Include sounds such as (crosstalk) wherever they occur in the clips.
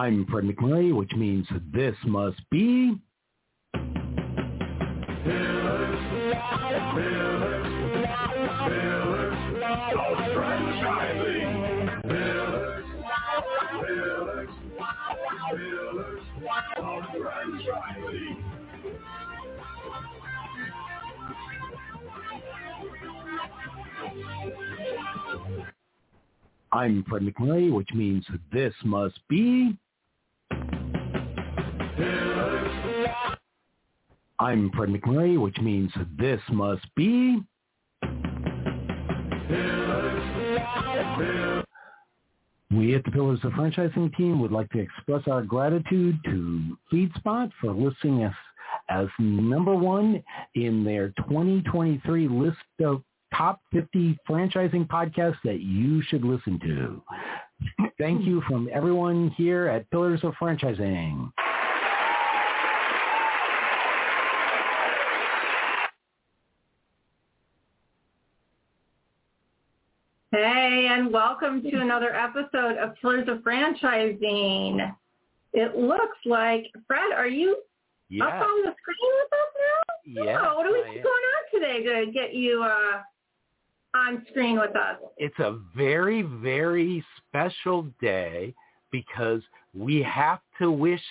I'm Fred McMurray, which means this must be... I'm Fred McMurray, which means this must be... I'm Fred McMurray, which means this must be... We at the Pillars of Franchising team would like to express our gratitude to FeedSpot for listing us as number one in their 2023 list of top 50 franchising podcasts that you should listen to. Thank you from everyone here at Pillars of Franchising. Hey, and welcome to another episode of Pillars of Franchising. It looks like, Fred, are you yes. up on the screen with us now? Yeah. Oh, what are we going on today to get you uh, on screen with us? It's a very, very special day because we have to wish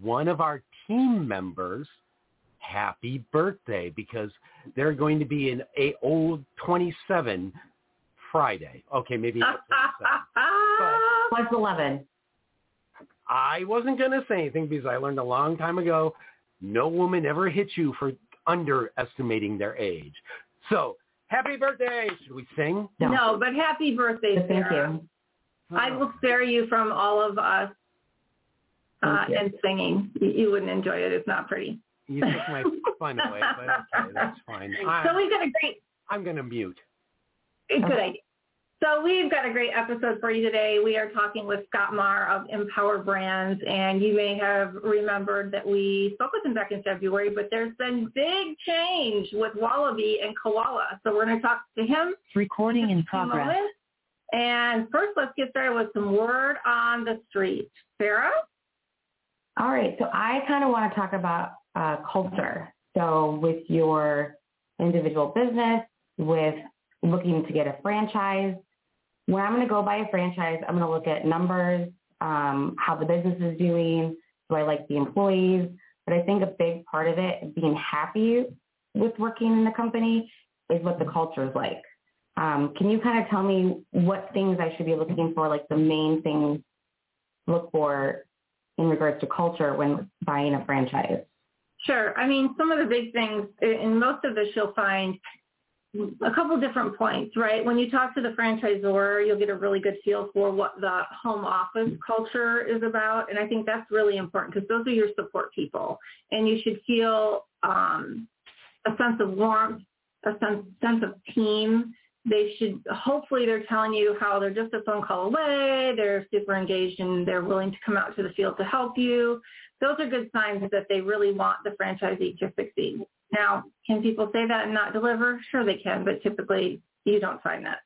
one of our team members happy birthday because they're going to be in a old 27 Friday. Okay, maybe not 27. (laughs) 11. I wasn't going to say anything because I learned a long time ago, no woman ever hits you for underestimating their age. So, happy birthday. Should we sing? No, no but happy birthday, Thank Sarah. you. I will spare you from all of us uh, and singing. You, you wouldn't enjoy it. It's not pretty. You took my fun away, but okay, that's fine. (laughs) So we've got a great... I'm going to mute. Good idea. So we've got a great episode for you today. We are talking with Scott Marr of Empower Brands, and you may have remembered that we spoke with him back in February, but there's been big change with Wallaby and Koala. So we're going to talk to him. Recording in progress. And first, let's get started with some word on the street. Sarah? All right. So I kind of want to talk about uh, culture. So with your individual business, with looking to get a franchise, when I'm going to go buy a franchise, I'm going to look at numbers, um, how the business is doing. Do I like the employees? But I think a big part of it, being happy with working in the company, is what the culture is like. Um, can you kind of tell me what things I should be looking for, like the main things look for in regards to culture when buying a franchise? Sure. I mean, some of the big things in most of this you'll find a couple different points, right? When you talk to the franchisor, you'll get a really good feel for what the home office culture is about. And I think that's really important because those are your support people. And you should feel um, a sense of warmth, a sense, sense of team. They should, hopefully they're telling you how they're just a phone call away, they're super engaged and they're willing to come out to the field to help you. Those are good signs that they really want the franchisee to succeed. Now, can people say that and not deliver? Sure they can, but typically you don't find that.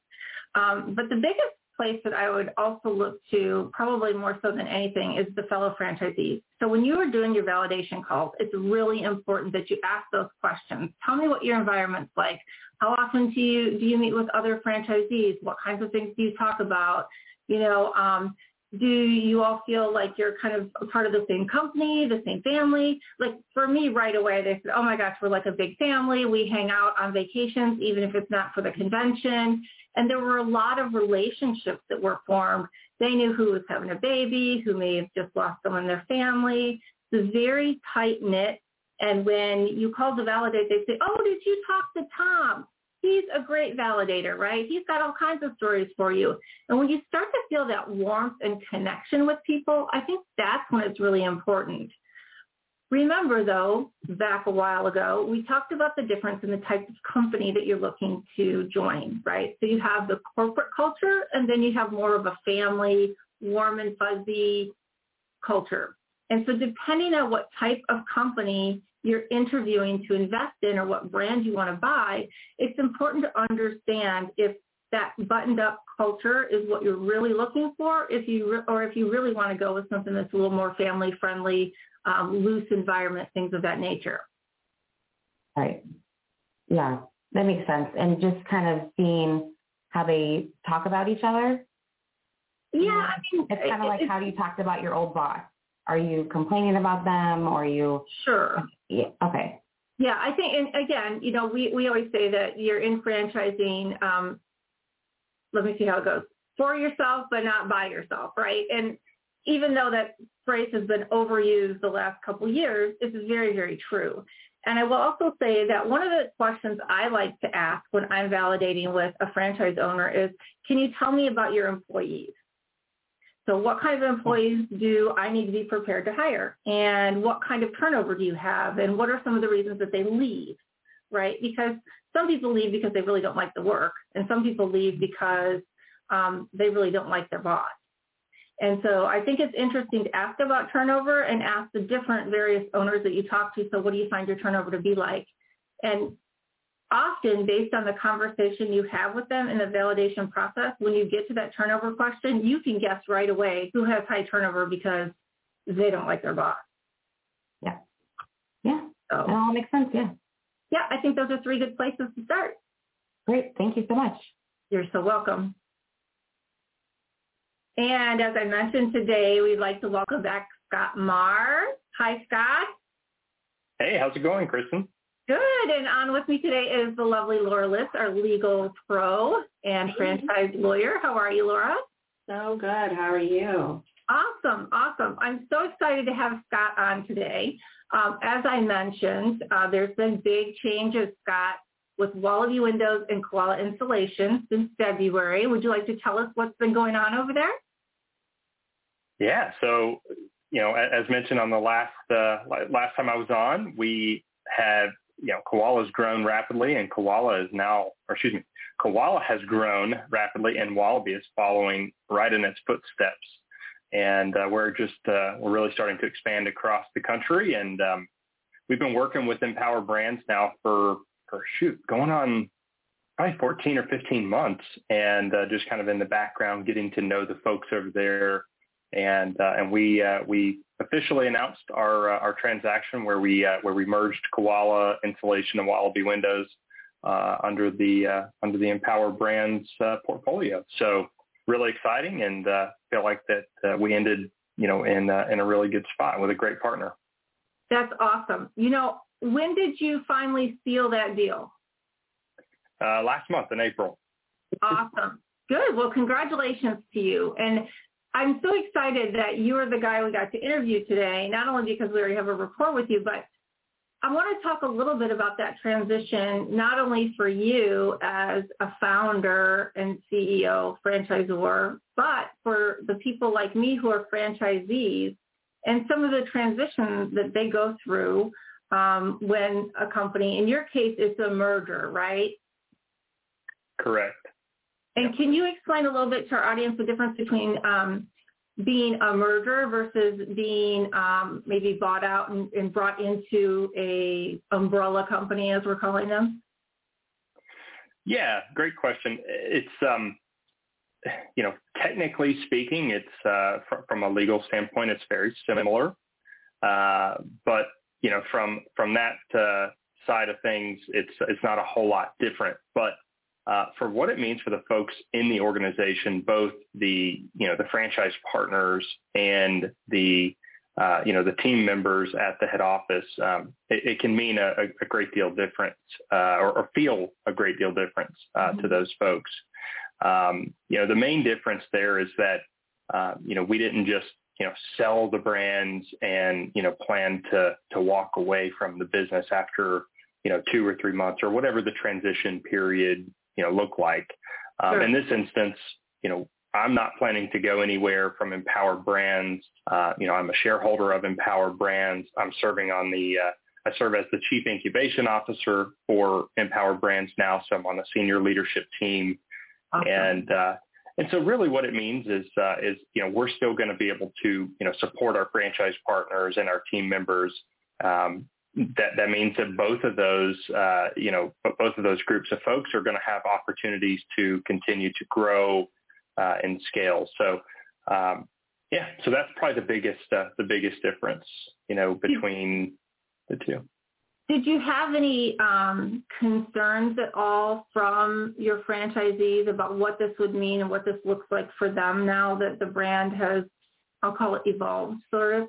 Um, but the biggest place that I would also look to, probably more so than anything, is the fellow franchisees. So when you are doing your validation calls, it's really important that you ask those questions. Tell me what your environment's like. How often do you do you meet with other franchisees? What kinds of things do you talk about? You know, um, do you all feel like you're kind of a part of the same company, the same family? Like for me right away, they said, oh my gosh, we're like a big family. We hang out on vacations, even if it's not for the convention. And there were a lot of relationships that were formed. They knew who was having a baby, who may have just lost someone in their family. It's very tight knit. And when you call to validate, they say, oh, did you talk to Tom? He's a great validator, right? He's got all kinds of stories for you. And when you start to feel that warmth and connection with people, I think that's when it's really important. Remember though, back a while ago, we talked about the difference in the type of company that you're looking to join, right? So you have the corporate culture and then you have more of a family, warm and fuzzy culture. And so depending on what type of company you're interviewing to invest in or what brand you want to buy, it's important to understand if that buttoned up culture is what you're really looking for if you or if you really want to go with something that's a little more family friendly um, loose environment things of that nature. Right. Yeah that makes sense. And just kind of seeing how they talk about each other? Yeah i mean it's kind of like how you talked about your old boss? Are you complaining about them? Or are you sure yeah okay yeah, I think, and again, you know, we, we always say that you're in franchising, um, let me see how it goes, for yourself, but not by yourself, right? And even though that phrase has been overused the last couple years, is very, very true. And I will also say that one of the questions I like to ask when I'm validating with a franchise owner is, can you tell me about your employees? So what kind of employees do I need to be prepared to hire? And what kind of turnover do you have? And what are some of the reasons that they leave? Right? Because some people leave because they really don't like the work. And some people leave because um, they really don't like their boss. And so I think it's interesting to ask about turnover and ask the different various owners that you talk to. So what do you find your turnover to be like? And often based on the conversation you have with them in the validation process, when you get to that turnover question, you can guess right away who has high turnover because they don't like their boss. Yeah. Yeah. So, that all makes sense. Yeah. Yeah. I think those are three good places to start. Great. Thank you so much. You're so welcome. And as I mentioned today, we'd like to welcome back Scott Marr. Hi, Scott. Hey, how's it going, Kristin? Good. And on with me today is the lovely Laura List, our legal pro and franchise lawyer. How are you, Laura? So good. How are you? Awesome. Awesome. I'm so excited to have Scott on today. Um, as I mentioned, uh, there's been big changes, Scott, with Wallaby Windows and Koala Insulation since February. Would you like to tell us what's been going on over there? Yeah. So, you know, as mentioned on the last uh, last time I was on, we have you know, Koala has grown rapidly and Koala is now, or excuse me, Koala has grown rapidly and Wallaby is following right in its footsteps. And uh, we're just, uh, we're really starting to expand across the country. And um, we've been working with Empower Brands now for, for shoot, going on probably 14 or 15 months and uh, just kind of in the background getting to know the folks over there and uh, and we uh, we officially announced our uh, our transaction where we uh, where we merged Koala Insulation and Wallaby Windows uh, under the uh, under the Empower Brands portfolio. So really exciting, and feel like that we ended you know in in a really good spot with a great partner. That's awesome. You know, when did you finally seal that deal? last month in April. Awesome. Good. Well, congratulations to you. And I'm so excited that you are the guy we got to interview today, not only because we already have a rapport with you, but I want to talk a little bit about that transition, not only for you as a founder and CEO, franchisor, but for the people like me who are franchisees and some of the transitions that they go through um, when a company, in your case, it's a merger, right? Correct. And can you explain a little bit to our audience the difference between um, being a merger versus being um, maybe bought out and, and, brought into a umbrella company, as we're calling them? Yeah, great question. It's um, you know, technically speaking, it's uh, fr- from a legal standpoint, it's very similar, uh, but you know, from from that uh, side of things, it's it's not a whole lot different. But uh, for what it means for the folks in the organization, both the you know the franchise partners and the uh, you know the team members at the head office, um, it, it, can mean a, a, great deal difference uh, or, or, feel a great deal difference uh, mm-hmm. to those folks. Um, you know the main difference there is that uh, you know we didn't just you know sell the brands and you know plan to to walk away from the business after you know two or three months or whatever the transition period you know, look like. Um, sure. In this instance, you know, I'm not planning to go anywhere from Empower Brands. Uh, you know, I'm a shareholder of Empower Brands. I'm serving on the, uh, I serve as the chief incubation officer for Empower Brands now. So I'm on the senior leadership team. Awesome. And, uh, and so really what it means is, uh, is, you know, we're still going to be able to, you know, support our franchise partners and our team members, um, that that means that both of those, uh, you know, both of those groups of folks are going to have opportunities to continue to grow uh, and scale. So, um, yeah, so that's probably the biggest, uh, the biggest difference, you know, between the two. Did you have any um, concerns at all from your franchisees about what this would mean and what this looks like for them now that the brand has, I'll call it evolved, sort of?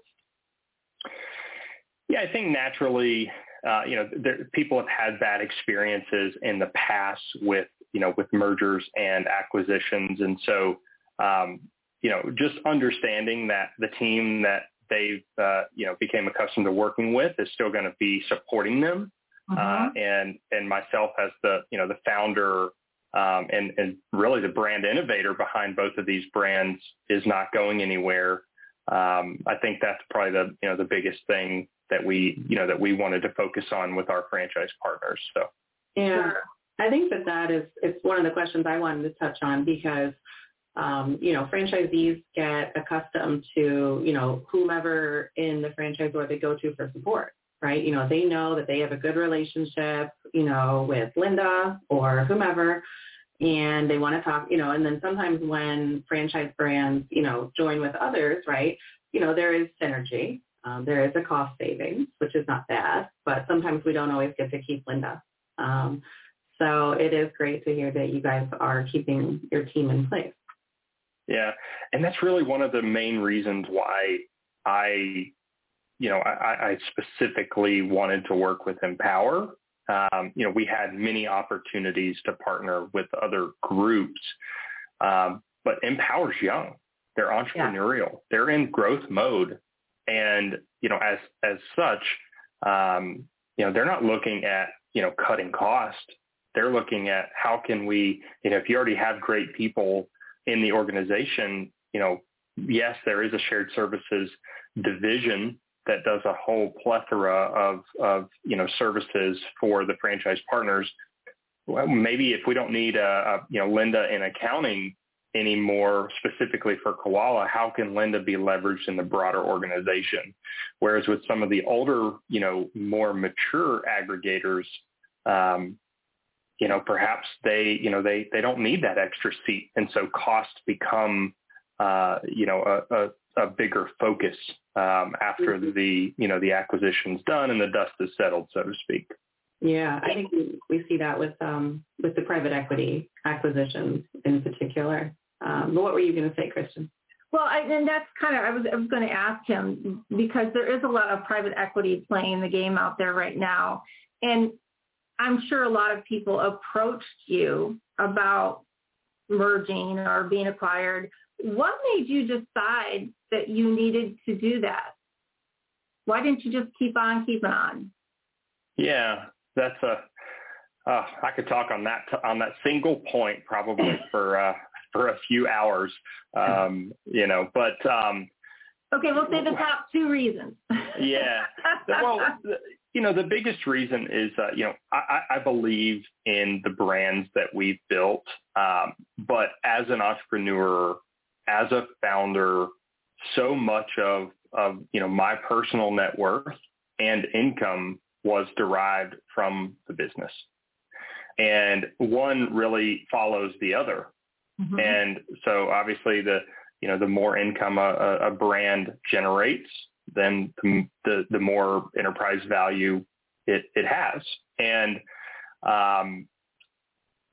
Yeah, I think naturally, uh, you know, there, people have had bad experiences in the past with, you know, with mergers and acquisitions. And so, um, you know, just understanding that the team that they've, uh, you know, became accustomed to working with is still going to be supporting them. Uh, mm-hmm. and, and myself as the, you know, the founder um, and, and really the brand innovator behind both of these brands is not going anywhere. Um, I think that's probably the, you know, the biggest thing that we, you know, that we wanted to focus on with our franchise partners. So. Yeah, I think that that is, it's one of the questions I wanted to touch on because, um, you know, franchisees get accustomed to, you know, whomever in the franchise or they go to for support, right? You know, they know that they have a good relationship, you know, with Linda or whomever, and they want to talk, you know, and then sometimes when franchise brands, you know, join with others, right, you know, there is synergy, um, there is a cost savings, which is not bad, but sometimes we don't always get to keep Linda. Um, so it is great to hear that you guys are keeping your team in place. Yeah, and that's really one of the main reasons why I, you know, I, I specifically wanted to work with Empower. Um, you know, we had many opportunities to partner with other groups, um, but Empower's young. They're entrepreneurial. Yeah. They're in growth mode. And, you know, as, as such, um, you know, they're not looking at, you know, cutting cost. They're looking at how can we, you know, if you already have great people in the organization, you know, yes, there is a shared services division that does a whole plethora of, of you know, services for the franchise partners. Well, maybe if we don't need a, a you know, Linda in accounting anymore specifically for Koala, how can Linda be leveraged in the broader organization? Whereas with some of the older, you know, more mature aggregators, um, you know, perhaps they, you know, they, they don't need that extra seat. And so costs become, uh, you know, a, a, a bigger focus um, after mm-hmm. the, you know, the acquisition's done and the dust is settled, so to speak. Yeah, I think we see that with um, with the private equity acquisitions in particular. Um, but what were you going to say, Kristin? Well, I, and that's kind of I was I was going to ask him because there is a lot of private equity playing the game out there right now, and I'm sure a lot of people approached you about merging or being acquired. What made you decide that you needed to do that? Why didn't you just keep on keeping on? Yeah, that's a. Uh, I could talk on that on that single point probably for uh, for a few hours, um, you know, but, um, Okay, we'll say the top two reasons. yeah. Well, you know, the biggest reason is, uh, you know, I, I believe in the brands that we've built. Um, but as an entrepreneur, as a founder, so much of, of, you know, my personal net worth and income was derived from the business. And one really follows the other. Mm-hmm. And so obviously the, you know, the more income a, a brand generates, then the, the, more enterprise value it, it has. And, um,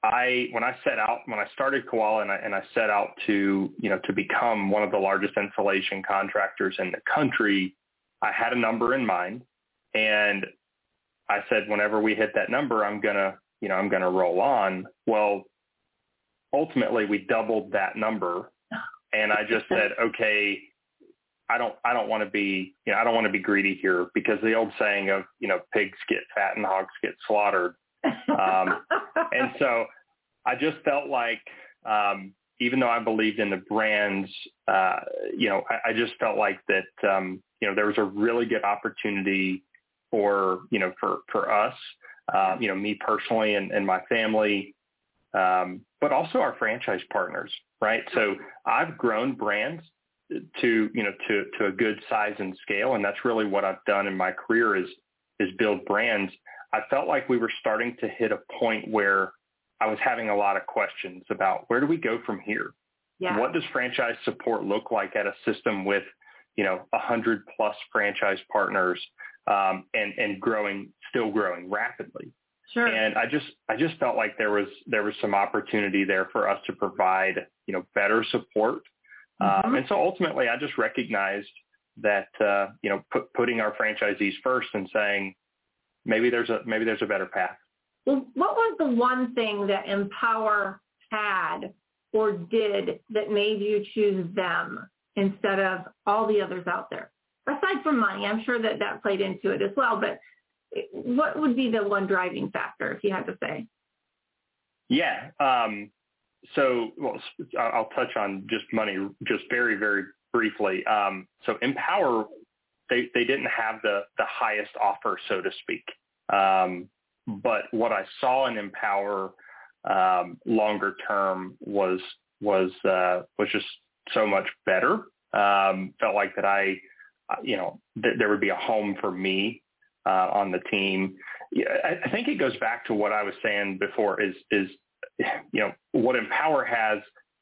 I when I set out when I started Koala and I, and I set out to you know to become one of the largest insulation contractors in the country, I had a number in mind, and I said whenever we hit that number, I'm gonna you know I'm gonna roll on. Well, ultimately we doubled that number and I just said, (laughs) okay, I don't, I don't want to be, you know, I don't want to be greedy here because the old saying of, you know, pigs get fat and hogs get slaughtered. Um, (laughs) and so I just felt like, um, even though I believed in the brands, uh, you know, I, I just felt like that, um, you know, there was a really good opportunity for, you know, for, for us, uh, you know, me personally and, and my family, um, but also our franchise partners, right? So I've grown brands to you know to to a good size and scale, and that's really what I've done in my career is is build brands, I felt like we were starting to hit a point where I was having a lot of questions about where do we go from here? Yeah. What does franchise support look like at a system with, you know, a hundred plus franchise partners um, and and growing, still growing rapidly? Sure. And I just I just felt like there was there was some opportunity there for us to provide you know better support. Mm-hmm. Um, and so ultimately, I just recognized that uh, you know put, putting our franchisees first and saying maybe there's a maybe there's a better path. Well, what was the one thing that Empower had or did that made you choose them instead of all the others out there? Aside from money, I'm sure that that played into it as well, but what would be the one driving factor if you had to say? Yeah. Um, so well, I'll touch on just money just very, very briefly. Um, so Empower, they, they didn't have the, the highest offer, so to speak. Um, but what I saw in Empower um, longer term was was uh, was just so much better. Um, felt like that I, you know, th- there would be a home for me uh, on the team. Yeah, I, I think it goes back to what I was saying before. Is is you know what Empower has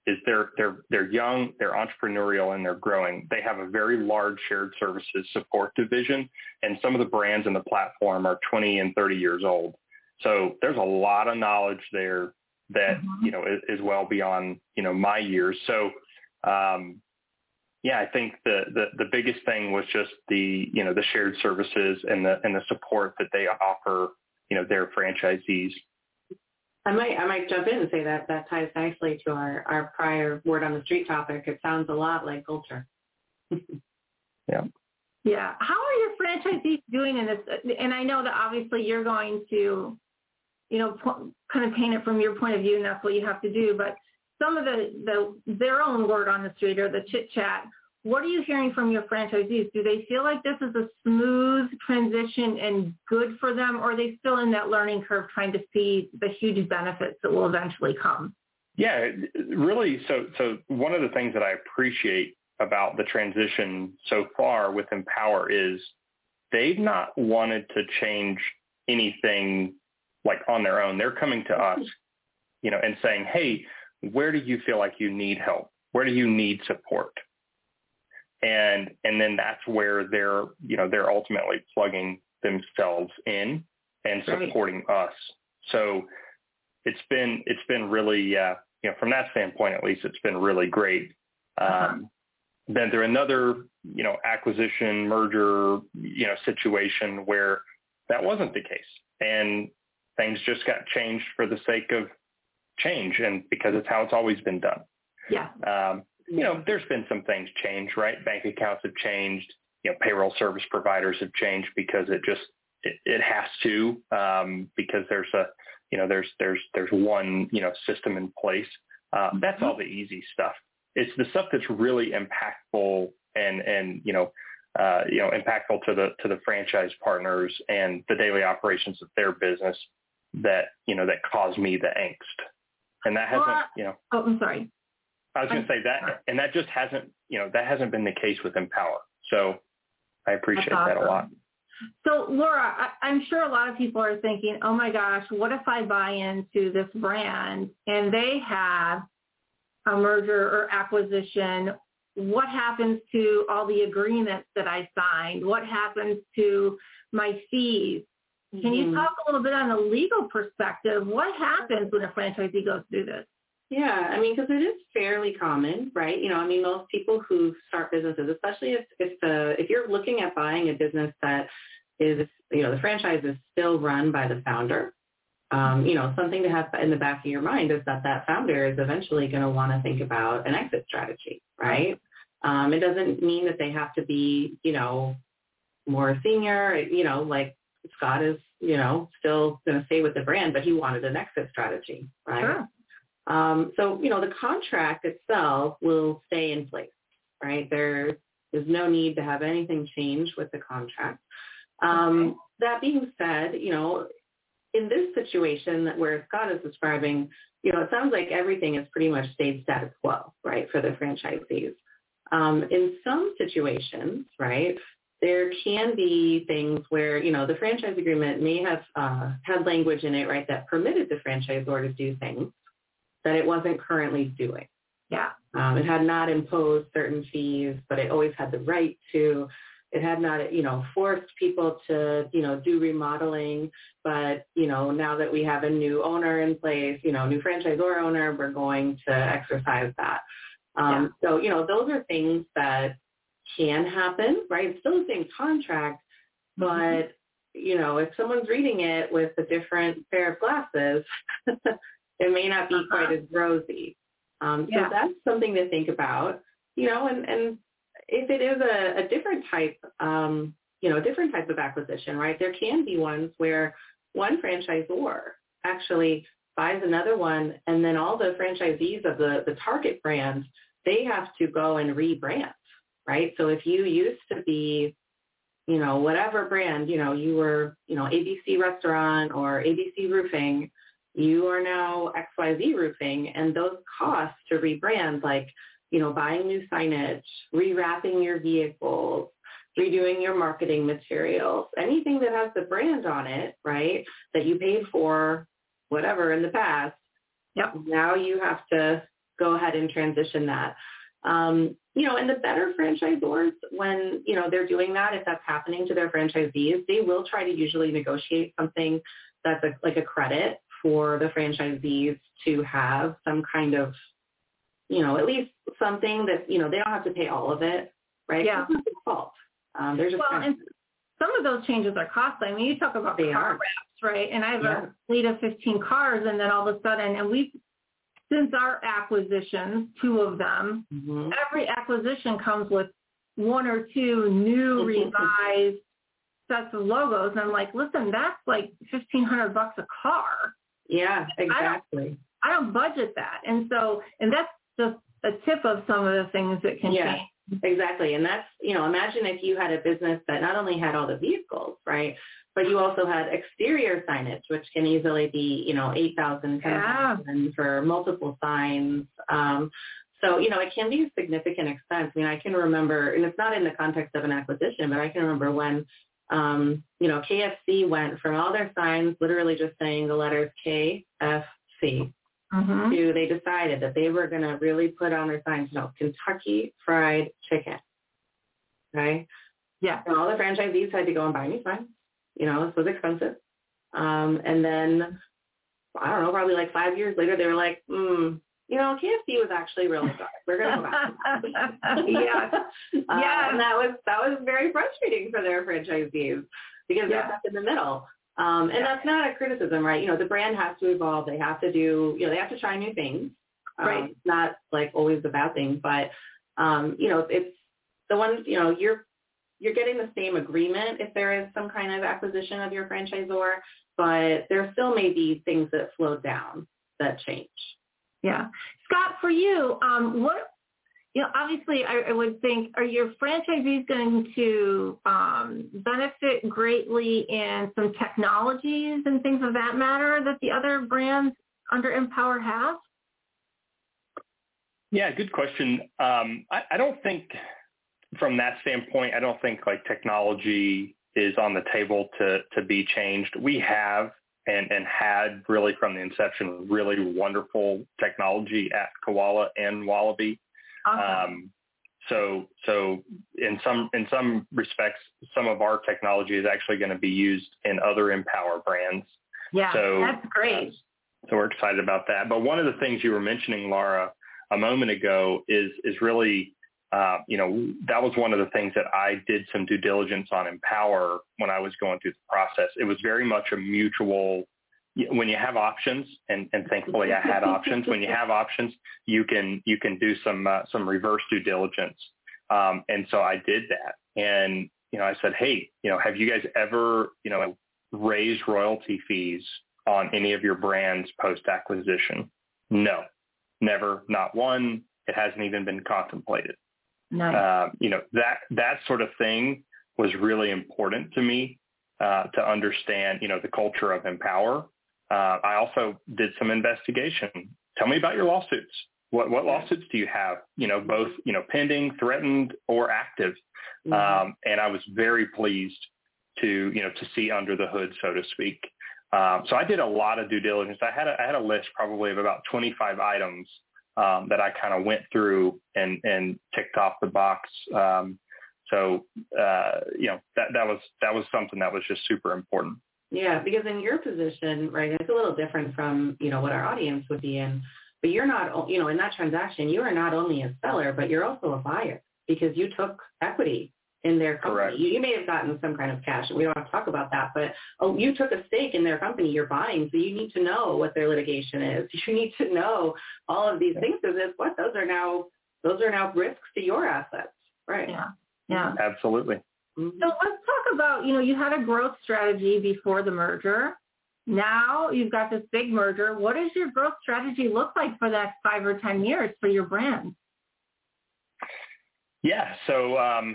is they're they're they're young, they're entrepreneurial, and they're growing. They have a very large shared services support division, and some of the brands in the platform are 20 and 30 years old. So there's a lot of knowledge there that Mhm. you know is, is well beyond you know my years. So um, yeah, I think the, the the biggest thing was just the you know the shared services and the and the support that they offer you know their franchisees. I might I might jump in and say that that ties nicely to our, our prior word on the street topic. It sounds a lot like culture. (laughs) Yeah. Yeah. How are your franchisees doing in this? And I know that obviously you're going to, you know, po- kind of paint it from your point of view, and that's what you have to do. But some of the, the their own word on the street or the chit chat. What are you hearing from your franchisees? Do they feel like this is a smooth transition and good for them, or are they still in that learning curve trying to see the huge benefits that will eventually come? Yeah, really. So, so one of the things that I appreciate about the transition so far with Empower is they've not wanted to change anything like on their own. They're coming to us, you know, and saying, "Hey, where do you feel like you need help? Where do you need support?" And and then that's where they're, you know, they're ultimately plugging themselves in and Right. supporting us. So it's been it's been really uh, you know from that standpoint at least it's been really great. Um, Then through another you know acquisition merger you know situation where that wasn't the case and things just got changed for the sake of change and because it's how it's always been done. Yeah. Um, you know, there's been some things change, right? Bank accounts have changed. You know, payroll service providers have changed because it just it, it has to um, because there's a you know there's there's there's one you know system in place. Uh, that's all the easy stuff. It's the stuff that's really impactful and and you know uh, you know impactful to the to the franchise partners and the daily operations of their business that you know that cause me the angst. And that hasn't you know Oh, I'm sorry. I was going to say that, and that just hasn't, you know, that hasn't been the case with Empower. So I appreciate That's that a lot. So Laura, I, I'm sure a lot of people are thinking, oh my gosh, what if I buy into this brand and they have a merger or acquisition? What happens to all the agreements that I signed? What happens to my fees? Can you Mhm. talk a little bit on the legal perspective? What happens when a franchisee goes through this? Yeah, I mean, because it is fairly common, right? You know, I mean, most people who start businesses, especially if if the if you're looking at buying a business that is, you know, the franchise is still run by the founder. Um, you know, something to have in the back of your mind is that that founder is eventually going to want to think about an exit strategy, right? Um, it doesn't mean that they have to be, you know, more senior. You know, like Scott is, you know, still going to stay with the brand, but he wanted an exit strategy, right? Sure. Um, so, you know, the contract itself will stay in place, right? There is no need to have anything change with the contract. Um, That being said, you know, in this situation that where Scott is describing, you know, it sounds like everything has pretty much stayed status quo, right, for the franchisees. Um, in some situations, right, there can be things where, you know, the franchise agreement may have uh, had language in it, right, that permitted the franchisor to do things that it wasn't currently doing. Yeah. Um, it had not imposed certain fees, but it always had the right to. It had not, you know, forced people to, you know, do remodeling. But, you know, now that we have a new owner in place, you know, new franchisor owner, we're going to exercise that. Um, yeah. So, you know, those are things that can happen, right? It's still the same contract, mm-hmm. but, mm-hmm. you know, if someone's reading it with a different pair of glasses, (laughs) it may not be uh-huh. quite as rosy. Um, so that's something to think about, you know, and, and if it is a, a different type, um, you know, different type of acquisition, right? There can be ones where one franchisor actually buys another one and then all the franchisees of the, the target brand, they have to go and rebrand, right? So if you used to be, you know, whatever brand, you know, you were, you know, ABC restaurant or ABC roofing, you are now XYZ roofing and those costs to rebrand like, you know, buying new signage, rewrapping your vehicles, redoing your marketing materials, anything that has the brand on it, right, that you paid for whatever in the past, yep. now you have to go ahead and transition that. Um, you know, and the better franchisors, when, you know, they're doing that, if that's happening to their franchisees, they will try to usually negotiate something that's a, like a credit for the franchisees to have some kind of, you know, at least something that, you know, they don't have to pay all of it, right? Yeah. It's not their fault. Um, they're just well, and some of those changes are costly. I mean, you talk about they car are. wraps, right? And I have yeah. a fleet of 15 cars, and then all of a sudden, and we've since our acquisitions, two of them, mm-hmm. every acquisition comes with one or two new revised sets of logos. And I'm like, listen, that's like 1500 bucks a car. Yeah, exactly. I don't, I don't budget that. And so, and that's just a tip of some of the things that can yeah, change. Exactly. And that's, you know, imagine if you had a business that not only had all the vehicles, right, but you also had exterior signage, which can easily be, you know, 8,000, 10,000 yeah. for multiple signs. Um, so, you know, it can be a significant expense. I mean, I can remember, and it's not in the context of an acquisition, but I can remember when um, you know, KFC went from all their signs literally just saying the letters KFC mm-hmm. to they decided that they were going to really put on their signs, you know, Kentucky Fried Chicken. right? Yeah. And all the franchisees had to go and buy new signs. You know, this was expensive. Um, and then, I don't know, probably like five years later, they were like, hmm, you know, KFC was actually really good. We're gonna go back. (laughs) yeah, uh, yeah, and that was that was very frustrating for their franchisees because they're stuck in the middle. Um, and yeah. that's not a criticism, right? You know, the brand has to evolve. They have to do, you know, they have to try new things. Um, right. It's not like always a bad thing, but um, you know, it's the ones, you know, you're you're getting the same agreement if there is some kind of acquisition of your franchisor, but there still may be things that slow down that change. Yeah. Scott, for you, um, what, you know, obviously I, I, would think, are your franchisees going to um, benefit greatly in some technologies and things of that matter that the other brands under Empower have? Yeah, good question. Um, I, I don't think from that standpoint, I don't think like technology is on the table to to be changed. We have and, and had really from the inception really wonderful technology at Koala and Wallaby. Awesome. Um, so so in some in some respects, some of our technology is actually going to be used in other Empower brands. Yeah, so, that's great. Uh, so we're excited about that. But one of the things you were mentioning, Laura, a moment ago is is really uh, you know, that was one of the things that I did some due diligence on Empower when I was going through the process. It was very much a mutual, when you have options, and, and thankfully I had options. When you have options, you can you can do some uh, some reverse due diligence, um, and so I did that. And you know, I said, hey, you know, have you guys ever you know raised royalty fees on any of your brands post acquisition? No, never, not one. It hasn't even been contemplated. Nice. Uh, you know, that, that sort of thing was really important to me uh, to understand, you know, the culture of Empower. Uh, I also did some investigation. Tell me about your lawsuits. What what lawsuits do you have? You know, both you know pending, threatened, or active. Mm-hmm. Um, and I was very pleased to you know to see under the hood, so to speak. Um, so I did a lot of due diligence. I had a, I had a list probably of about 25 items um, that I kind of went through and and ticked off the box. Um, so uh, you know that that was that was something that was just super important. Yeah, because in your position, right, it's a little different from you know what our audience would be in. But you're not, you know, in that transaction, you are not only a seller, but you're also a buyer because you took equity in their company. You, you, may have gotten some kind of cash, and we don't have to talk about that, but oh, you took a stake in their company you're buying, so you need to know what their litigation is. (laughs) You need to know all of these things because what those are now those are now risks to your assets, right? Yeah, yeah, absolutely. Mm-hmm. So let's talk about you know you had a growth strategy before the merger. Now you've got this big merger. What does your growth strategy look like for that five or ten years for your brand? Yeah, so um,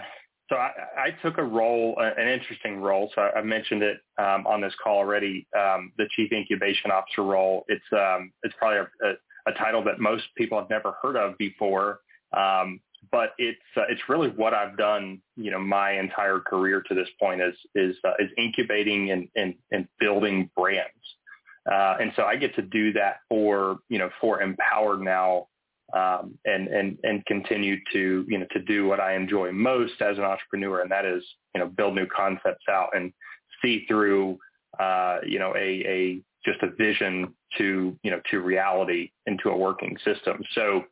so I, I, took a role, an interesting role. So I, mentioned it um, on this call already. Um, the chief incubation officer role. It's um, it's probably a, a, a, title that most people have never heard of before, um, but it's uh, it's really what I've done. You know, my entire career to this point is is uh, is incubating and, and and building brands. Uh, and so I get to do that for you know for Empower now um, and and and continue to you know to do what I enjoy most as an entrepreneur, and that is you know build new concepts out and see through uh, you know a a just a vision to you know to reality into a working system. So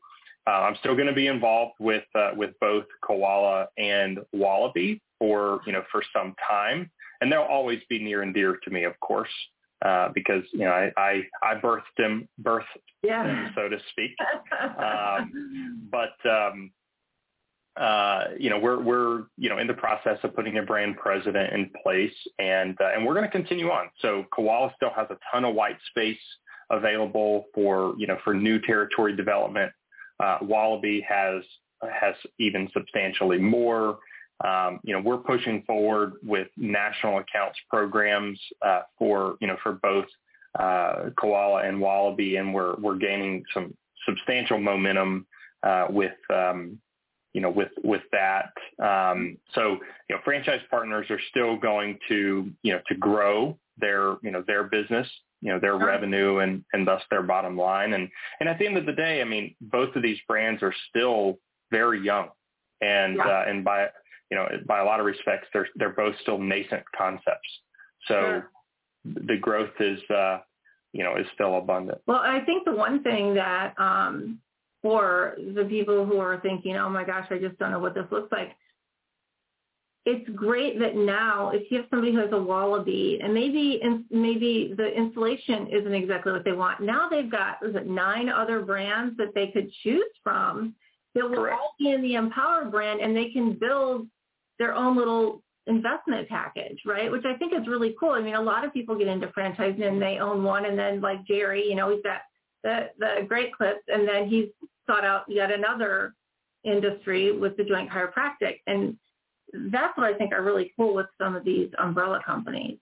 uh, I'm still going to be involved with uh, with both Koala and Wallaby for you know for some time, and they'll always be near and dear to me, of course. Uh, because you know I, I I birthed him, birthed yeah. him, so to speak. (laughs) um, but um, uh, you know we're we're you know in the process of putting a brand president in place, and uh, and we're going to continue on. So Koala still has a ton of white space available for you know for new territory development. Uh, Wallaby has has even substantially more. Um, you know, we're pushing forward with national accounts programs uh, for you know for both uh, koala and wallaby, and we're we're gaining some substantial momentum uh, with um, you know with with that. Um, so you know, franchise partners are still going to you know to grow their you know their business you know their revenue and and thus their bottom line and and at the end of the day i mean both of these brands are still very young and yeah. uh, and by you know, by a lot of respects, they're they're both still nascent concepts. So sure. the growth is, uh, you know, is still abundant. Well, I think the one thing that um, for the people who are thinking, oh my gosh, I just don't know what this looks like. It's great that now, if you have somebody who has a wallaby, and maybe in, maybe the installation isn't exactly what they want. Now they've got is it nine other brands that they could choose from that will Correct. all be in the Empower brand, and they can build their own little investment package, right? Which I think is really cool. I mean, a lot of people get into franchising and they own one and then like Jerry, you know, he's got the, the great clips and then he's sought out yet another industry with the joint chiropractic. And that's what I think are really cool with some of these umbrella companies.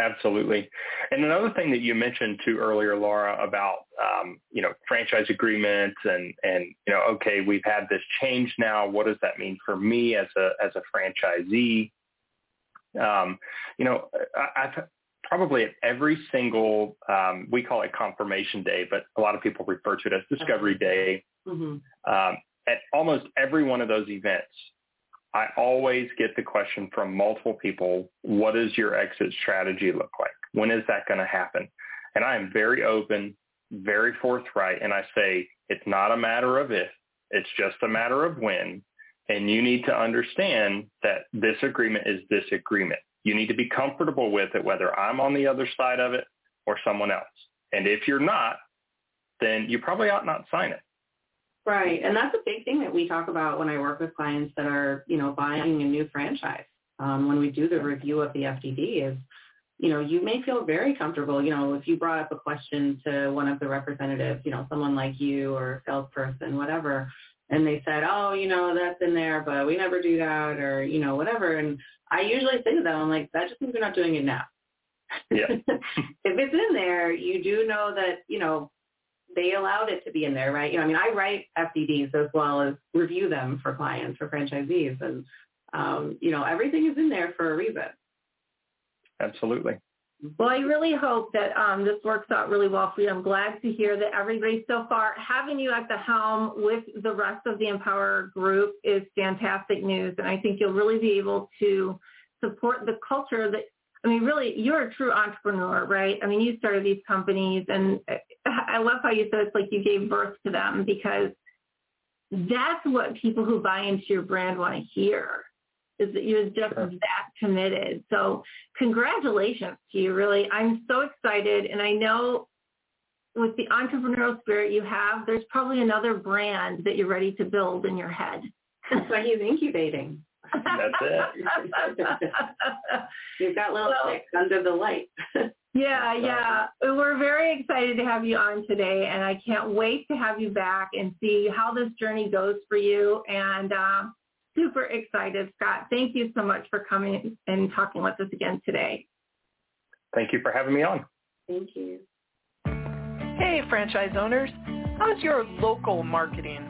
Absolutely. And another thing that you mentioned too earlier, Laura, about um, you know franchise agreements and and you know okay we've had this change now. What does that mean for me as a as a franchisee? Um, you know, I, I've probably at every single um, we call it confirmation day, but a lot of people refer to it as discovery day. Mm-hmm. Um, at almost every one of those events, I always get the question from multiple people, what does your exit strategy look like? When is that going to happen? And I am very open, very forthright, and I say, it's not a matter of if, it's just a matter of when. And you need to understand that this agreement is this agreement. You need to be comfortable with it, whether I'm on the other side of it or someone else. And if you're not, then you probably ought not sign it. Right. And that's a big thing that we talk about when I work with clients that are, you know, buying a new franchise. Um, when we do the review of the FDD is, you know, you may feel very comfortable, you know, if you brought up a question to one of the representatives, you know, someone like you or a salesperson, whatever, and they said, oh, you know, that's in there, but we never do that or, you know, whatever. And I usually say to them, I'm like, that just means you're not doing it now. Yeah. (laughs) if it's in there, you do know that, you know, they allowed it to be in there, right? You know, I mean, I write FDDs as well as review them for clients, for franchisees, and um, you know, everything is in there for a reason. Absolutely. Well, I really hope that um, this works out really well for you. I'm glad to hear that everybody so far having you at the helm with the rest of the Empower group is fantastic news, and I think you'll really be able to support the culture that. I mean, really, you're a true entrepreneur, right? I mean, you started these companies, and I love how you said it's like you gave birth to them because that's what people who buy into your brand want to hear is that you're just sure. that committed. So congratulations to you, really. I'm so excited. And I know with the entrepreneurial spirit you have, there's probably another brand that you're ready to build in your head. That's why he's incubating. That's it. (laughs) You've got little well, sticks under the light. (laughs) yeah, yeah. We're very excited to have you on today, and I can't wait to have you back and see how this journey goes for you. And uh, super excited, Scott. Thank you so much for coming and talking with us again today. Thank you for having me on. Thank you. Hey, franchise owners. How's your local marketing?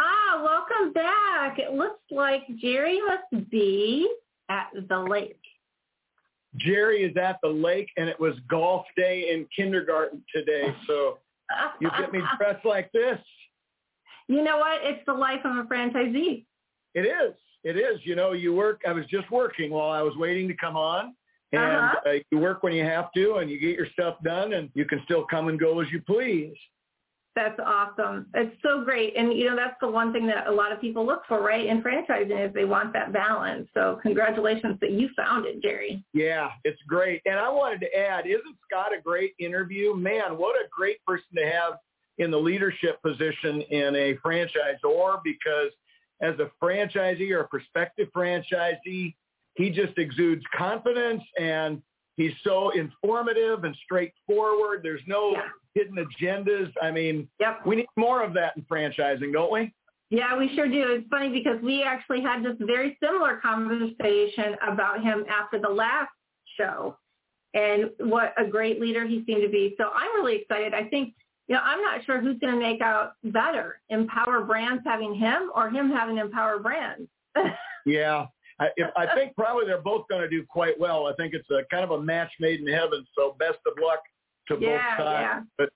Ah, welcome back. It looks like Jerry must be at the lake. Jerry is at the lake, and it was golf day in kindergarten today. So (laughs) you get me dressed like this you know what? It's the life of a franchisee. It is. It is. You know, you work. I was just working while I was waiting to come on. And uh-huh. uh, you work when you have to and you get your stuff done and you can still come and go as you please. That's awesome. It's so great. And, you know, that's the one thing that a lot of people look for, right, in franchising is they want that balance. So congratulations that you found it, Jerry. Yeah, it's great. And I wanted to add, isn't Scott a great interview? Man, what a great person to have in the leadership position in a franchisor because as a franchisee or a prospective franchisee, he just exudes confidence and he's so informative and straightforward. There's no yeah. hidden agendas. I mean, yep. we need more of that in franchising, don't we? Yeah, we sure do. It's funny because we actually had this very similar conversation about him after the last show and what a great leader he seemed to be. So I'm really excited. I think you know, I'm not sure who's going to make out better, Empower Brands having him or him having Empower Brands. (laughs) yeah, I, if, I think probably they're both going to do quite well. I think it's a kind of a match made in heaven. So best of luck to yeah, both sides. Yeah. But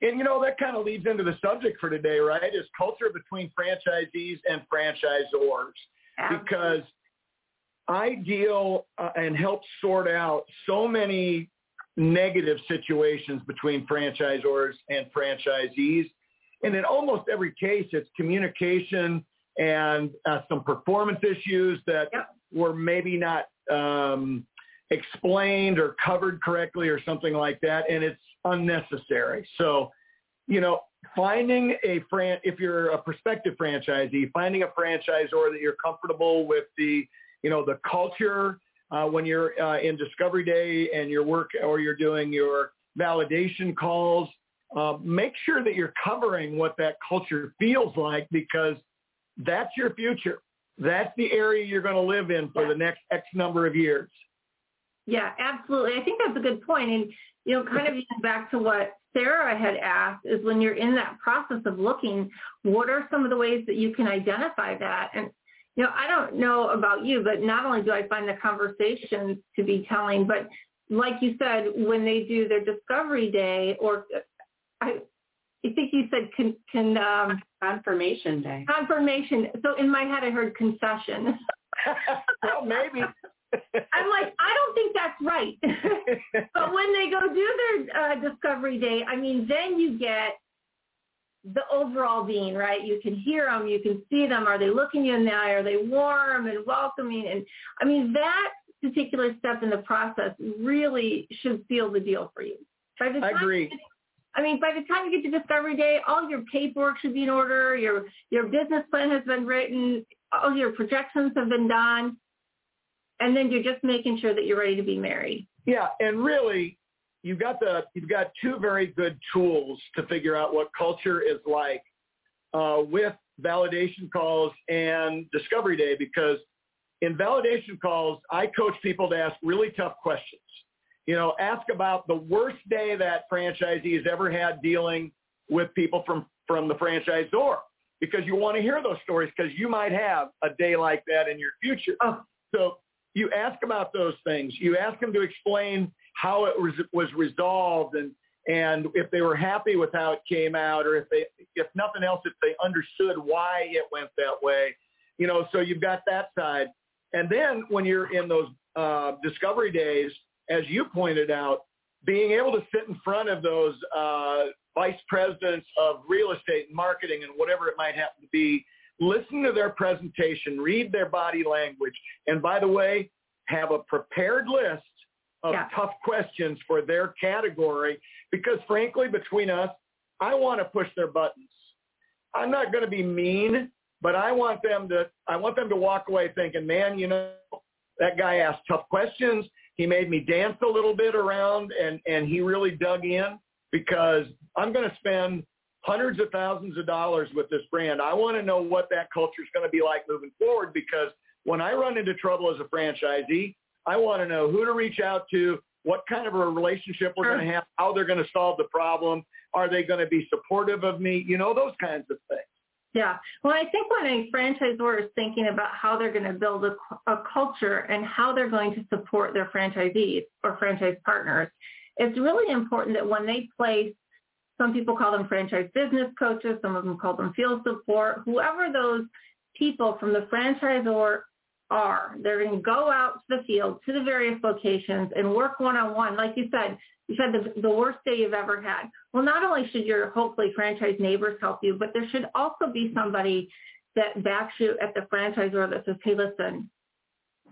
and you know that kind of leads into the subject for today, right? Is culture between franchisees and franchisors Absolutely. because I deal uh, and help sort out so many negative situations between franchisors and franchisees. And in almost every case, it's communication and uh, some performance issues that yep. were maybe not um, explained or covered correctly or something like that, and it's unnecessary. So, you know, finding a fran if you're a prospective franchisee, finding a franchisor that you're comfortable with the, you know, the culture uh, when you're uh, in discovery day and your work or you're doing your validation calls, uh, make sure that you're covering what that culture feels like because that's your future. That's the area you're going to live in for the next X number of years. Yeah, absolutely. I think that's a good point. And, you know, kind of (laughs) back to what Sarah had asked is when you're in that process of looking, what are some of the ways that you can identify that? And you know, I don't know about you, but not only do I find the conversations to be telling, but like you said, when they do their discovery day, or I, I think you said con, con, um, confirmation day. Confirmation. So in my head, I heard concession. (laughs) well, maybe. I'm like, I don't think that's right. (laughs) but when they go do their uh, discovery day, I mean, then you get the overall being, right? You can hear them, you can see them. Are they looking you in the eye? Are they warm and welcoming? And I mean, that particular step in the process really should seal the deal for you. By the time I agree. I mean, by the time you get to discovery day, all your paperwork should be in order. Your your business plan has been written. All your projections have been done, and then you're just making sure that you're ready to be married. Yeah, and really, you've got the you've got two very good tools to figure out what culture is like uh, with validation calls and discovery day because in validation calls, I coach people to ask really tough questions. You know, ask about the worst day that franchisee has ever had dealing with people from, from the franchisor because you want to hear those stories because you might have a day like that in your future. Oh. So you ask about those things. You ask them to explain how it was, was resolved and, and if they were happy with how it came out or if they, if nothing else, if they understood why it went that way. You know, so you've got that side. And then when you're in those uh, discovery days, as you pointed out, being able to sit in front of those uh, vice presidents of real estate and marketing and whatever it might happen to be, listen to their presentation, read their body language, and by the way, have a prepared list of yeah. tough questions for their category because frankly, between us, I want to push their buttons. I'm not going to be mean but I want them to I want them to walk away thinking, man, you know, that guy asked tough questions. He made me dance a little bit around and and he really dug in because I'm going to spend hundreds of thousands of dollars with this brand. I want to know what that culture is going to be like moving forward because when I run into trouble as a franchisee, I want to know who to reach out to, what kind of a relationship we're going to have, how they're going to solve the problem, are they going to be supportive of me, you know, those kinds of things. Yeah. Well, I think when a franchisor is thinking about how they're going to build a, a culture and how they're going to support their franchisees or franchise partners, it's really important that when they place, some people call them franchise business coaches, some of them call them field support, whoever those people from the franchisor are. They're going to go out to the field, to the various locations and work one-on-one. Like you said, you've had the, the worst day you've ever had. Well, not only should your hopefully franchise neighbors help you, but there should also be somebody that backs you at the franchisor that says, hey, listen,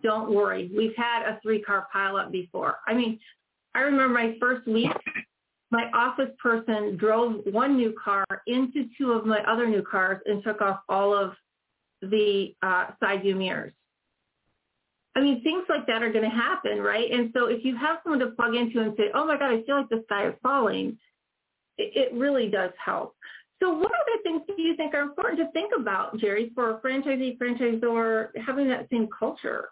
don't worry. We've had a three-car pileup before. I mean, I remember my first week, my office person drove one new car into two of my other new cars and took off all of the uh, side view mirrors. I mean, things like that are going to happen, right? And so if you have someone to plug into and say, oh my God, I feel like the sky is falling, it, it really does help. So what other things do you think are important to think about, Jerry, for a franchisee, franchisor, having that same culture?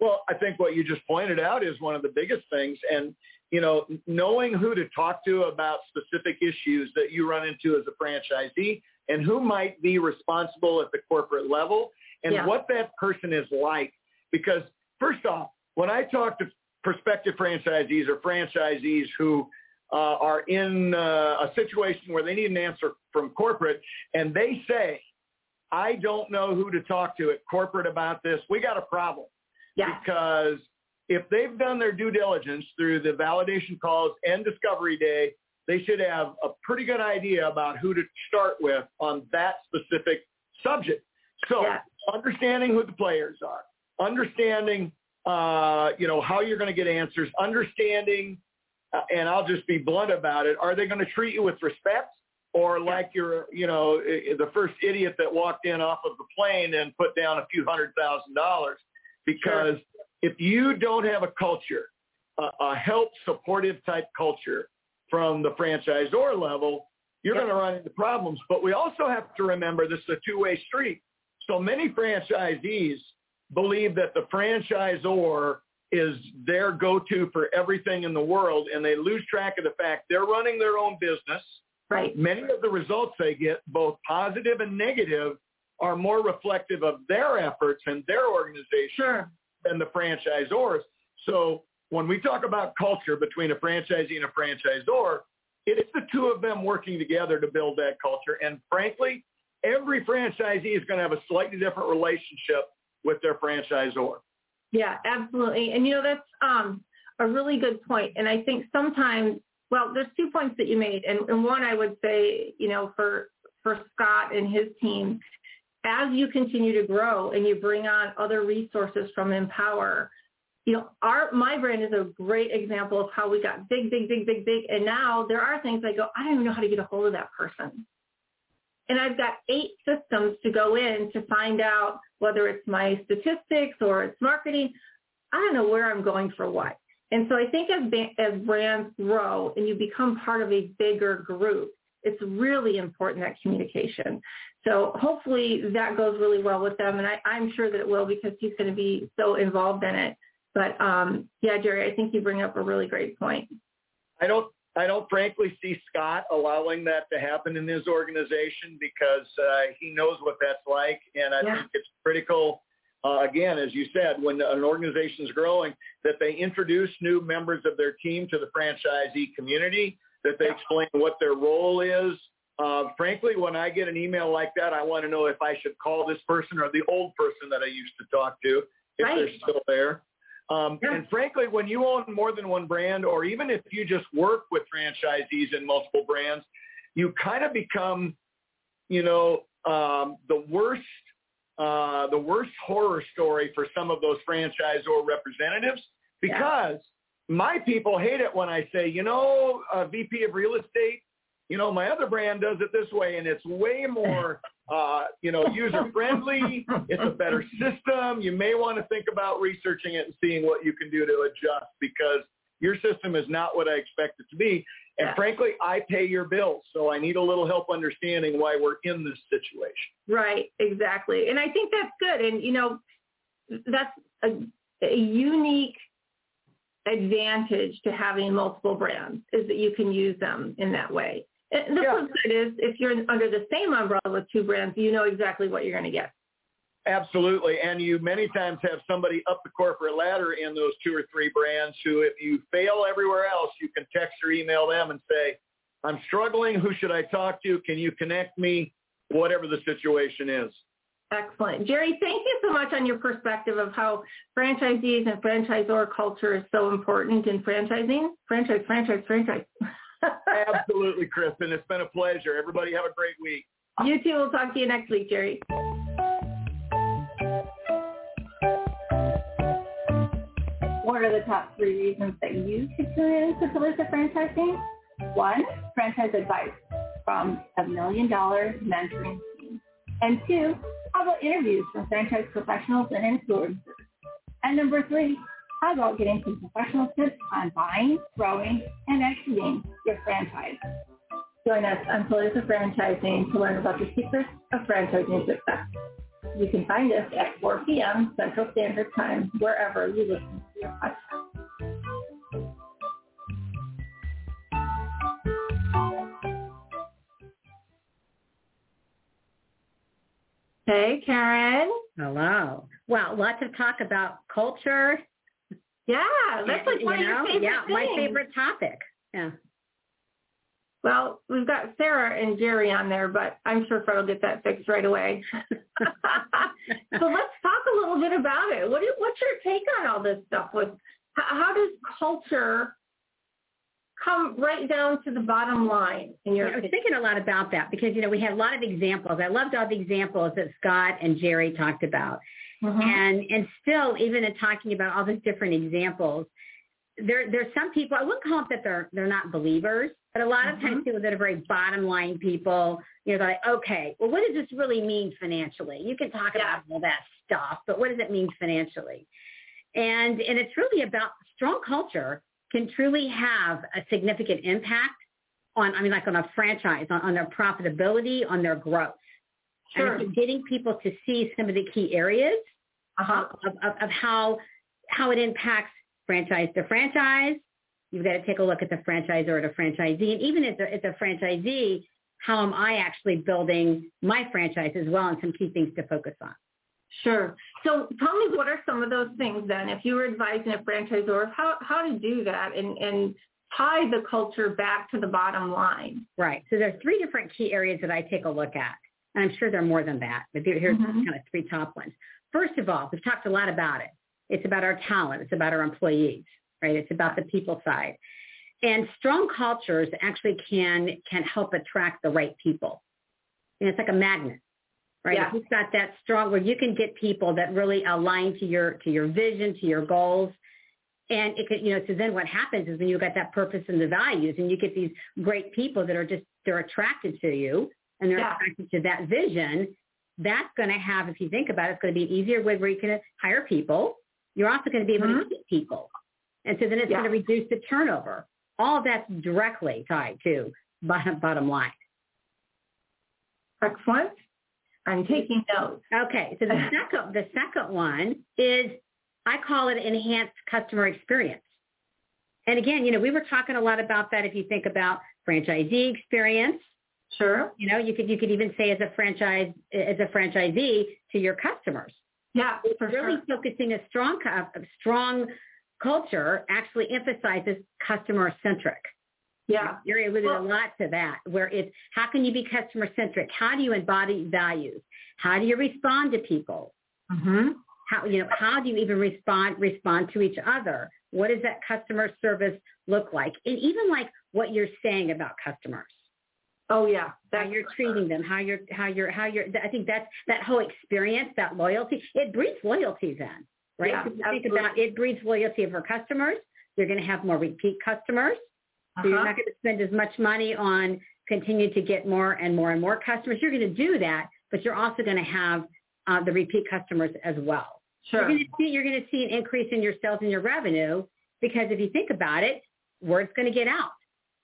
Well, I think what you just pointed out is one of the biggest things. And, you know, knowing who to talk to about specific issues that you run into as a franchisee and who might be responsible at the corporate level and yeah. what that person is like because first off, when I talk to prospective franchisees or franchisees who uh, are in uh, a situation where they need an answer from corporate and they say, I don't know who to talk to at corporate about this, we got a problem. Yeah. Because if they've done their due diligence through the validation calls and discovery day, they should have a pretty good idea about who to start with on that specific subject. So yeah. understanding who the players are, understanding, uh, you know, how you're going to get answers, understanding, uh, and I'll just be blunt about it. Are they going to treat you with respect or like you're, you know, the first idiot that walked in off of the plane and put down a few hundred thousand dollars? Because sure. if you don't have a culture, a, a help supportive type culture from the franchisor level, you're going to run into problems. But we also have to remember this is a two-way street. So many franchisees believe that the franchisor is their go-to for everything in the world, and they lose track of the fact they're running their own business. Right. Many of the results they get, both positive and negative, are more reflective of their efforts and their organization sure. than the franchisors. So when we talk about culture between a franchisee and a franchisor, it is the two of them working together to build that culture. And frankly, every franchisee is going to have a slightly different relationship with their franchisor. Yeah, absolutely. And you know, that's um, a really good point. And I think sometimes, well, there's two points that you made. And, and one I would say, you know, for, for Scott and his team, as you continue to grow and you bring on other resources from Empower, you know, our my brand is a great example of how we got big, big, big, big, big, and now there are things I go, I don't even know how to get a hold of that person, and I've got eight systems to go in to find out whether it's my statistics or it's marketing. I don't know where I'm going for what, and so I think as as brands grow and you become part of a bigger group, it's really important that communication. So hopefully that goes really well with them, and I, I'm sure that it will because he's going to be so involved in it. But um, yeah, Jerry, I think you bring up a really great point. I don't I don't frankly see Scott allowing that to happen in his organization because uh, he knows what that's like, and I yeah. think it's critical. Uh, again, as you said, when an organization is growing, that they introduce new members of their team to the franchisee community, that they yeah. explain what their role is. Uh, frankly, when I get an email like that, I want to know if I should call this person or the old person that I used to talk to, if right. they're still there. Um, yeah. And frankly, when you own more than one brand, or even if you just work with franchisees in multiple brands, you kind of become, you know, um, the worst, uh, the worst horror story for some of those franchisor representatives because yeah. my people hate it when I say, you know, a VP of real estate, you know, my other brand does it this way, and it's way more (laughs) uh, you know, user friendly. it's a better system. You may want to think about researching it and seeing what you can do to adjust because your system is not what I expect it to be. And yeah. frankly, I pay your bills, so I need a little help understanding why we're in this situation. Right, exactly. And I think that's good. And you know, that's a, a unique advantage to having multiple brands is that you can use them in that way. The yeah. flip side is if you're under the same umbrella with two brands, you know exactly what you're going to get. Absolutely. And you many times have somebody up the corporate ladder in those two or three brands who, if you fail everywhere else, you can text or email them and say, I'm struggling. Who should I talk to? Can you connect me? Whatever the situation is. Excellent. Jerry, thank you so much on your perspective of how franchisees and franchisor culture is so important in franchising. Franchise, franchise, franchise. (laughs) Absolutely, Kristin. It's been a pleasure. Everybody have a great week. You too. We'll talk to you next week, Jerry. What are the top three reasons that you should tune in to Pillars of Franchising? One, franchise advice from a million dollar mentoring team. And two, how about interviews from franchise professionals and influencers? And number three, how about getting some professional tips on buying, growing, and exiting your franchise? Join us on Pillars of Franchising to learn about the secrets of franchising success. You can find us at 4 p.m. Central Standard Time, wherever you listen to your podcast. Hey, Karen. Hello. Well, lots of talk about culture, yeah, that's like one you know, of your favorite Yeah, things. my favorite topic. Yeah. Well, we've got Sarah and Jerry on there, but I'm sure Fred will get that fixed right away. (laughs) so let's talk a little bit about it. What is, what's your take on all this stuff? With how, how does culture come right down to the bottom line in your yeah, I was thinking a lot about that because, you know, we had a lot of examples. I loved all the examples that Scott and Jerry talked about. Mm-hmm. And and still, even in talking about all these different examples, there there's some people I wouldn't call it that they're they're not believers, but a lot of mm-hmm. times people that are very bottom line people, you know, they're like, okay, well, what does this really mean financially? You can talk yeah. about all that stuff, but what does it mean financially? And and it's really about strong culture can truly have a significant impact on, I mean, like on a franchise, on, on their profitability, on their growth. Sure. And getting people to see some of the key areas uh-huh. of, of, of how how it impacts franchise to franchise. You've got to take a look at the franchisor or the franchisee. And even as a, as a franchisee, how am I actually building my franchise as well and some key things to focus on. Sure. So tell me what are some of those things then, if you were advising a franchisor how, how to do that and, and tie the culture back to the bottom line. Right. So there's three different key areas that I take a look at. And I'm sure there are more than that, but here's mm-hmm. kind of three top ones. First of all, we've talked a lot about it. It's about our talent. It's about our employees, right? It's about the people side. And strong cultures actually can can help attract the right people. And it's like a magnet, right? Yeah. If you've got that strong where you can get people that really align to your to your vision, to your goals. And it could, you know, so then what happens is when you've got that purpose and the values and you get these great people that are just they're attracted to you and they're yeah. attracted to that vision, that's going to have, if you think about it, it's going to be an easier way where you can hire people. You're also going to be able mm-hmm. to keep people. And so then it's yeah. going to reduce the turnover. All that's directly tied to bottom, bottom line. Excellent. I'm taking notes. Okay, so the (laughs) second the second one is I call it enhanced customer experience. And again, you know, we were talking a lot about that if you think about franchisee experience. Sure. You know, you could you could even say as a franchise as a franchisee to your customers. Yeah, for really sure. focusing a strong a strong culture actually emphasizes customer centric. Yeah. You're alluded well, a lot to that, where it's how can you be customer centric? How do you embody values? How do you respond to people? Mm-hmm. How you know how do you even respond respond to each other? What does that customer service look like? And even like what you're saying about customers. Oh yeah, how you're treating them, how you're how you're how you're. I think that's that whole experience, that loyalty. It breeds loyalty then, right? Yeah, think about it breeds loyalty of our customers. You're going to have more repeat customers. So uh-huh. you're not going to spend as much money on continue to get more and more and more customers. You're going to do that, but you're also going to have uh, the repeat customers as well. Sure. You're going to see you're going to see an increase in your sales and your revenue because if you think about it, word's going to get out.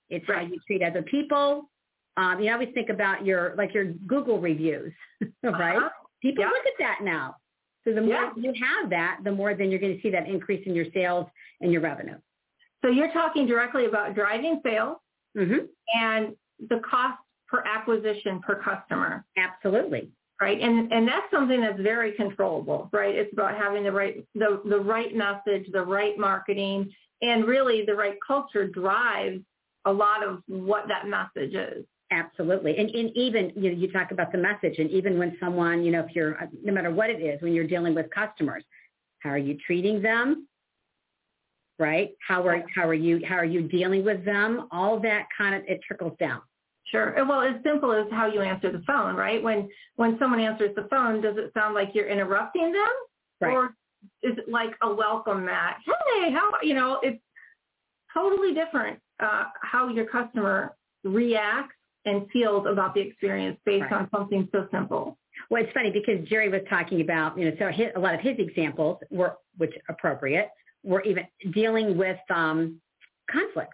It's right. how you treat other people. Um, you always think about your like your Google reviews, (laughs) right? Uh-huh. People look at that now. So the more yeah. you have that, the more then you're going to see that increase in your sales and your revenue. So you're talking directly about driving sales mm-hmm. and the cost per acquisition per customer. Absolutely. Right. And and that's something that's very controllable, right? It's about having the right the, the right message, the right marketing, and really the right culture drives a lot of what that message is. Absolutely. And, and even, you know, you talk about the message and even when someone, you know, if you're, no matter what it is, when you're dealing with customers, how are you treating them? Right? How are, how are you, how are you dealing with them? All that kind of, it trickles down. Sure. Well, as simple as how you answer the phone, right? When, when someone answers the phone, does it sound like you're interrupting them? Right. Or is it like a welcome mat? Hey, how, you know, it's totally different uh, how your customer reacts and feels about the experience based right. on something so simple. Well, it's funny because Jerry was talking about, you know, so his, a lot of his examples were, which appropriate, were even dealing with um, conflict.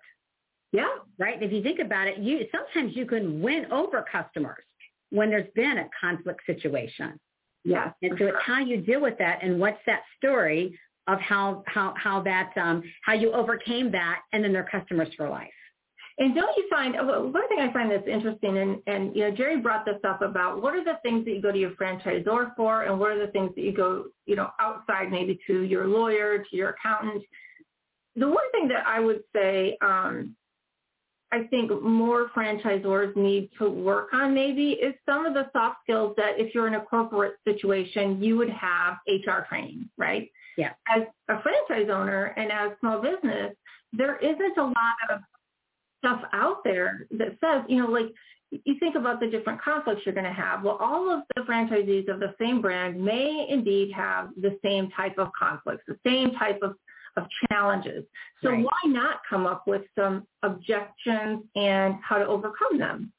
Yeah. Right. If you think about it, you sometimes you can win over customers when there's been a conflict situation. Yeah. And so it's how you deal with that and what's that story of how how how that um, how you overcame that and then they're customers for life. And don't you find uh, one thing I find that's interesting, and and you know Jerry brought this up about what are the things that you go to your franchisor for, and what are the things that you go you know outside maybe to your lawyer, to your accountant. The one thing that I would say, um, I think more franchisors need to work on maybe is some of the soft skills that if you're in a corporate situation you would have HR training, right? Yeah. As a franchise owner and as small business, there isn't a lot of stuff out there that says, you know, like you think about the different conflicts you're going to have. Well, all of the franchisees of the same brand may indeed have the same type of conflicts, the same type of, of challenges. So right. why not come up with some objections and how to overcome them?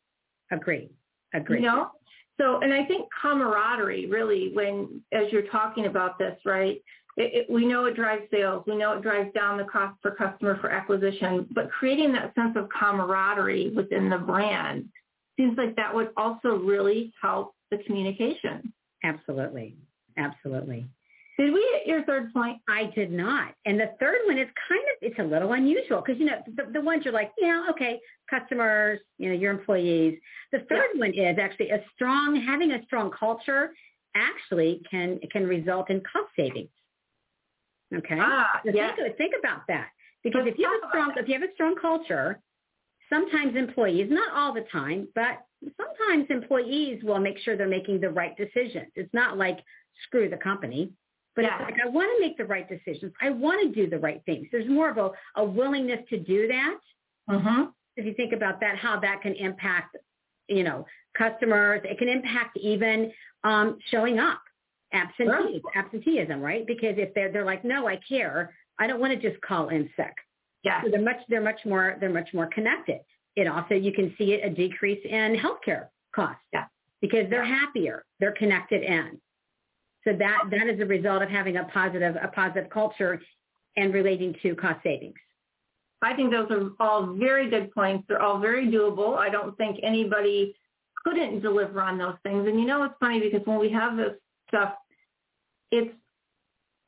Agree. Agree. You know? So, and I think camaraderie really, when, as you're talking about this, right, it, it, we know it drives sales. We know it drives down the cost per customer for acquisition, but creating that sense of camaraderie within the brand seems like that would also really help the communication. Absolutely. Absolutely. Did we get your third point? I did not. And the third one is kind of, it's a little unusual because, you know, the, the ones you're like, yeah, okay, customers, you know, your employees. The third yeah. one is actually a strong, having a strong culture actually can, can result in cost savings. Okay. Ah, so yeah. think, think about that Because if you have a strong if you have a strong culture, sometimes employees, not all the time, but sometimes employees will make sure they're making the right decisions. It's not like screw the company, but yeah. it's like I want to make the right decisions. I want to do the right things. There's more of a, a willingness to do that. Mm-hmm. If you think about that, how that can impact, you know, customers. It can impact even um, showing up, absentee, absenteeism, right? Because if they're they're like, no, I care. I don't want to just call in sick. Yeah. So they're much they're much more they're much more connected. It also you can see a decrease in healthcare costs. Yeah. Because they're happier. They're connected in. So that that is a result of having a positive a positive culture and relating to cost savings. I think those are all very good points. They're all very doable. I don't think anybody couldn't deliver on those things. And you know, it's funny because when we have this stuff, it's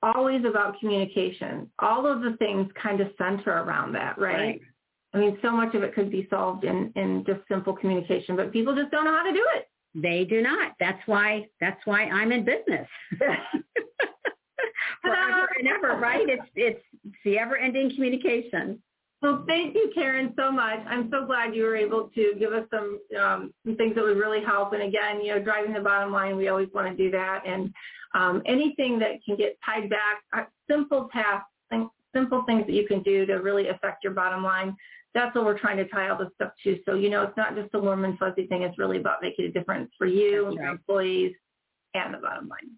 always about communication. All of the things kind of center around that, right? right? I mean, so much of it could be solved in, in just simple communication, but people just don't know how to do it. They do not. That's why that's why I'm in business. (laughs) Forever and ever, right? It's it's the ever ending communication. Well, thank you, Karen, so much. I'm so glad you were able to give us some um, some things that would really help. And again, you know, driving the bottom line, we always want to do that. And um, anything that can get tied back, uh, simple tasks, simple things that you can do to really affect your bottom line. That's what we're trying to tie all this stuff to. So, you know, it's not just a warm and fuzzy thing. It's really about making a difference for you, right. your employees, and the bottom line.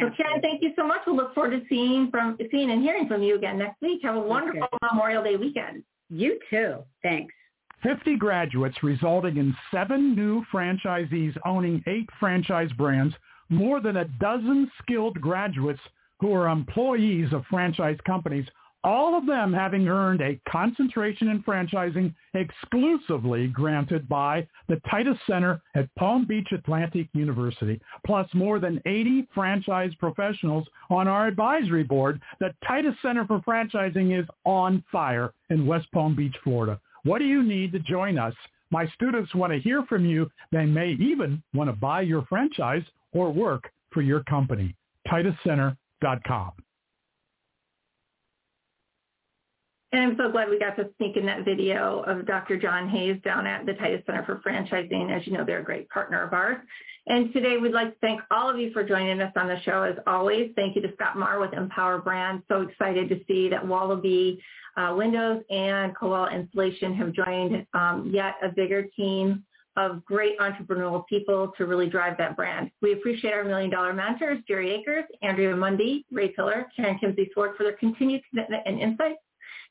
So Karen, thank you so much. We'll look forward to seeing from seeing and hearing from you again next week. Have a wonderful okay. Memorial Day weekend. You too. Thanks. 50 graduates resulting in seven new franchisees owning eight franchise brands, more than a dozen skilled graduates who are employees of franchise companies all of them having earned a concentration in franchising exclusively granted by the Titus Center at Palm Beach Atlantic University, plus more than 80 franchise professionals on our advisory board. The Titus Center for Franchising is on fire in West Palm Beach, Florida. What do you need to join us? My students want to hear from you. They may even want to buy your franchise or work for your company. TitusCenter.com. And I'm so glad we got to sneak in that video of Dr. John Hayes down at the Titus Center for Franchising. As you know, they're a great partner of ours. And today we'd like to thank all of you for joining us on the show as always. Thank you to Scott Marr with Empower Brands. So excited to see that Wallaby uh, Windows and Koala Insulation have joined um, yet a bigger team of great entrepreneurial people to really drive that brand. We appreciate our million dollar mentors, Jerry Akers, Andrea Mundy, Ray Pillar, Karen Kimsey Ford for their continued commitment and insights.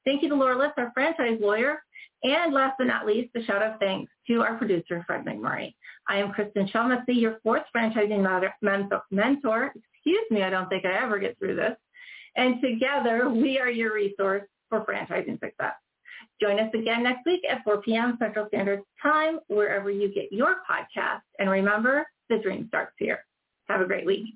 Thank you to Laura Litz, our franchise lawyer. And last but not least, a shout of thanks to our producer, Fred McMurray. I am Kristin Selmeczy, your fourth franchising mentor. Excuse me, I don't think I ever get through this. And together, we are your resource for franchising success. Join us again next week at 4 p.m. Central Standard Time, wherever you get your podcast. And remember, the dream starts here. Have a great week.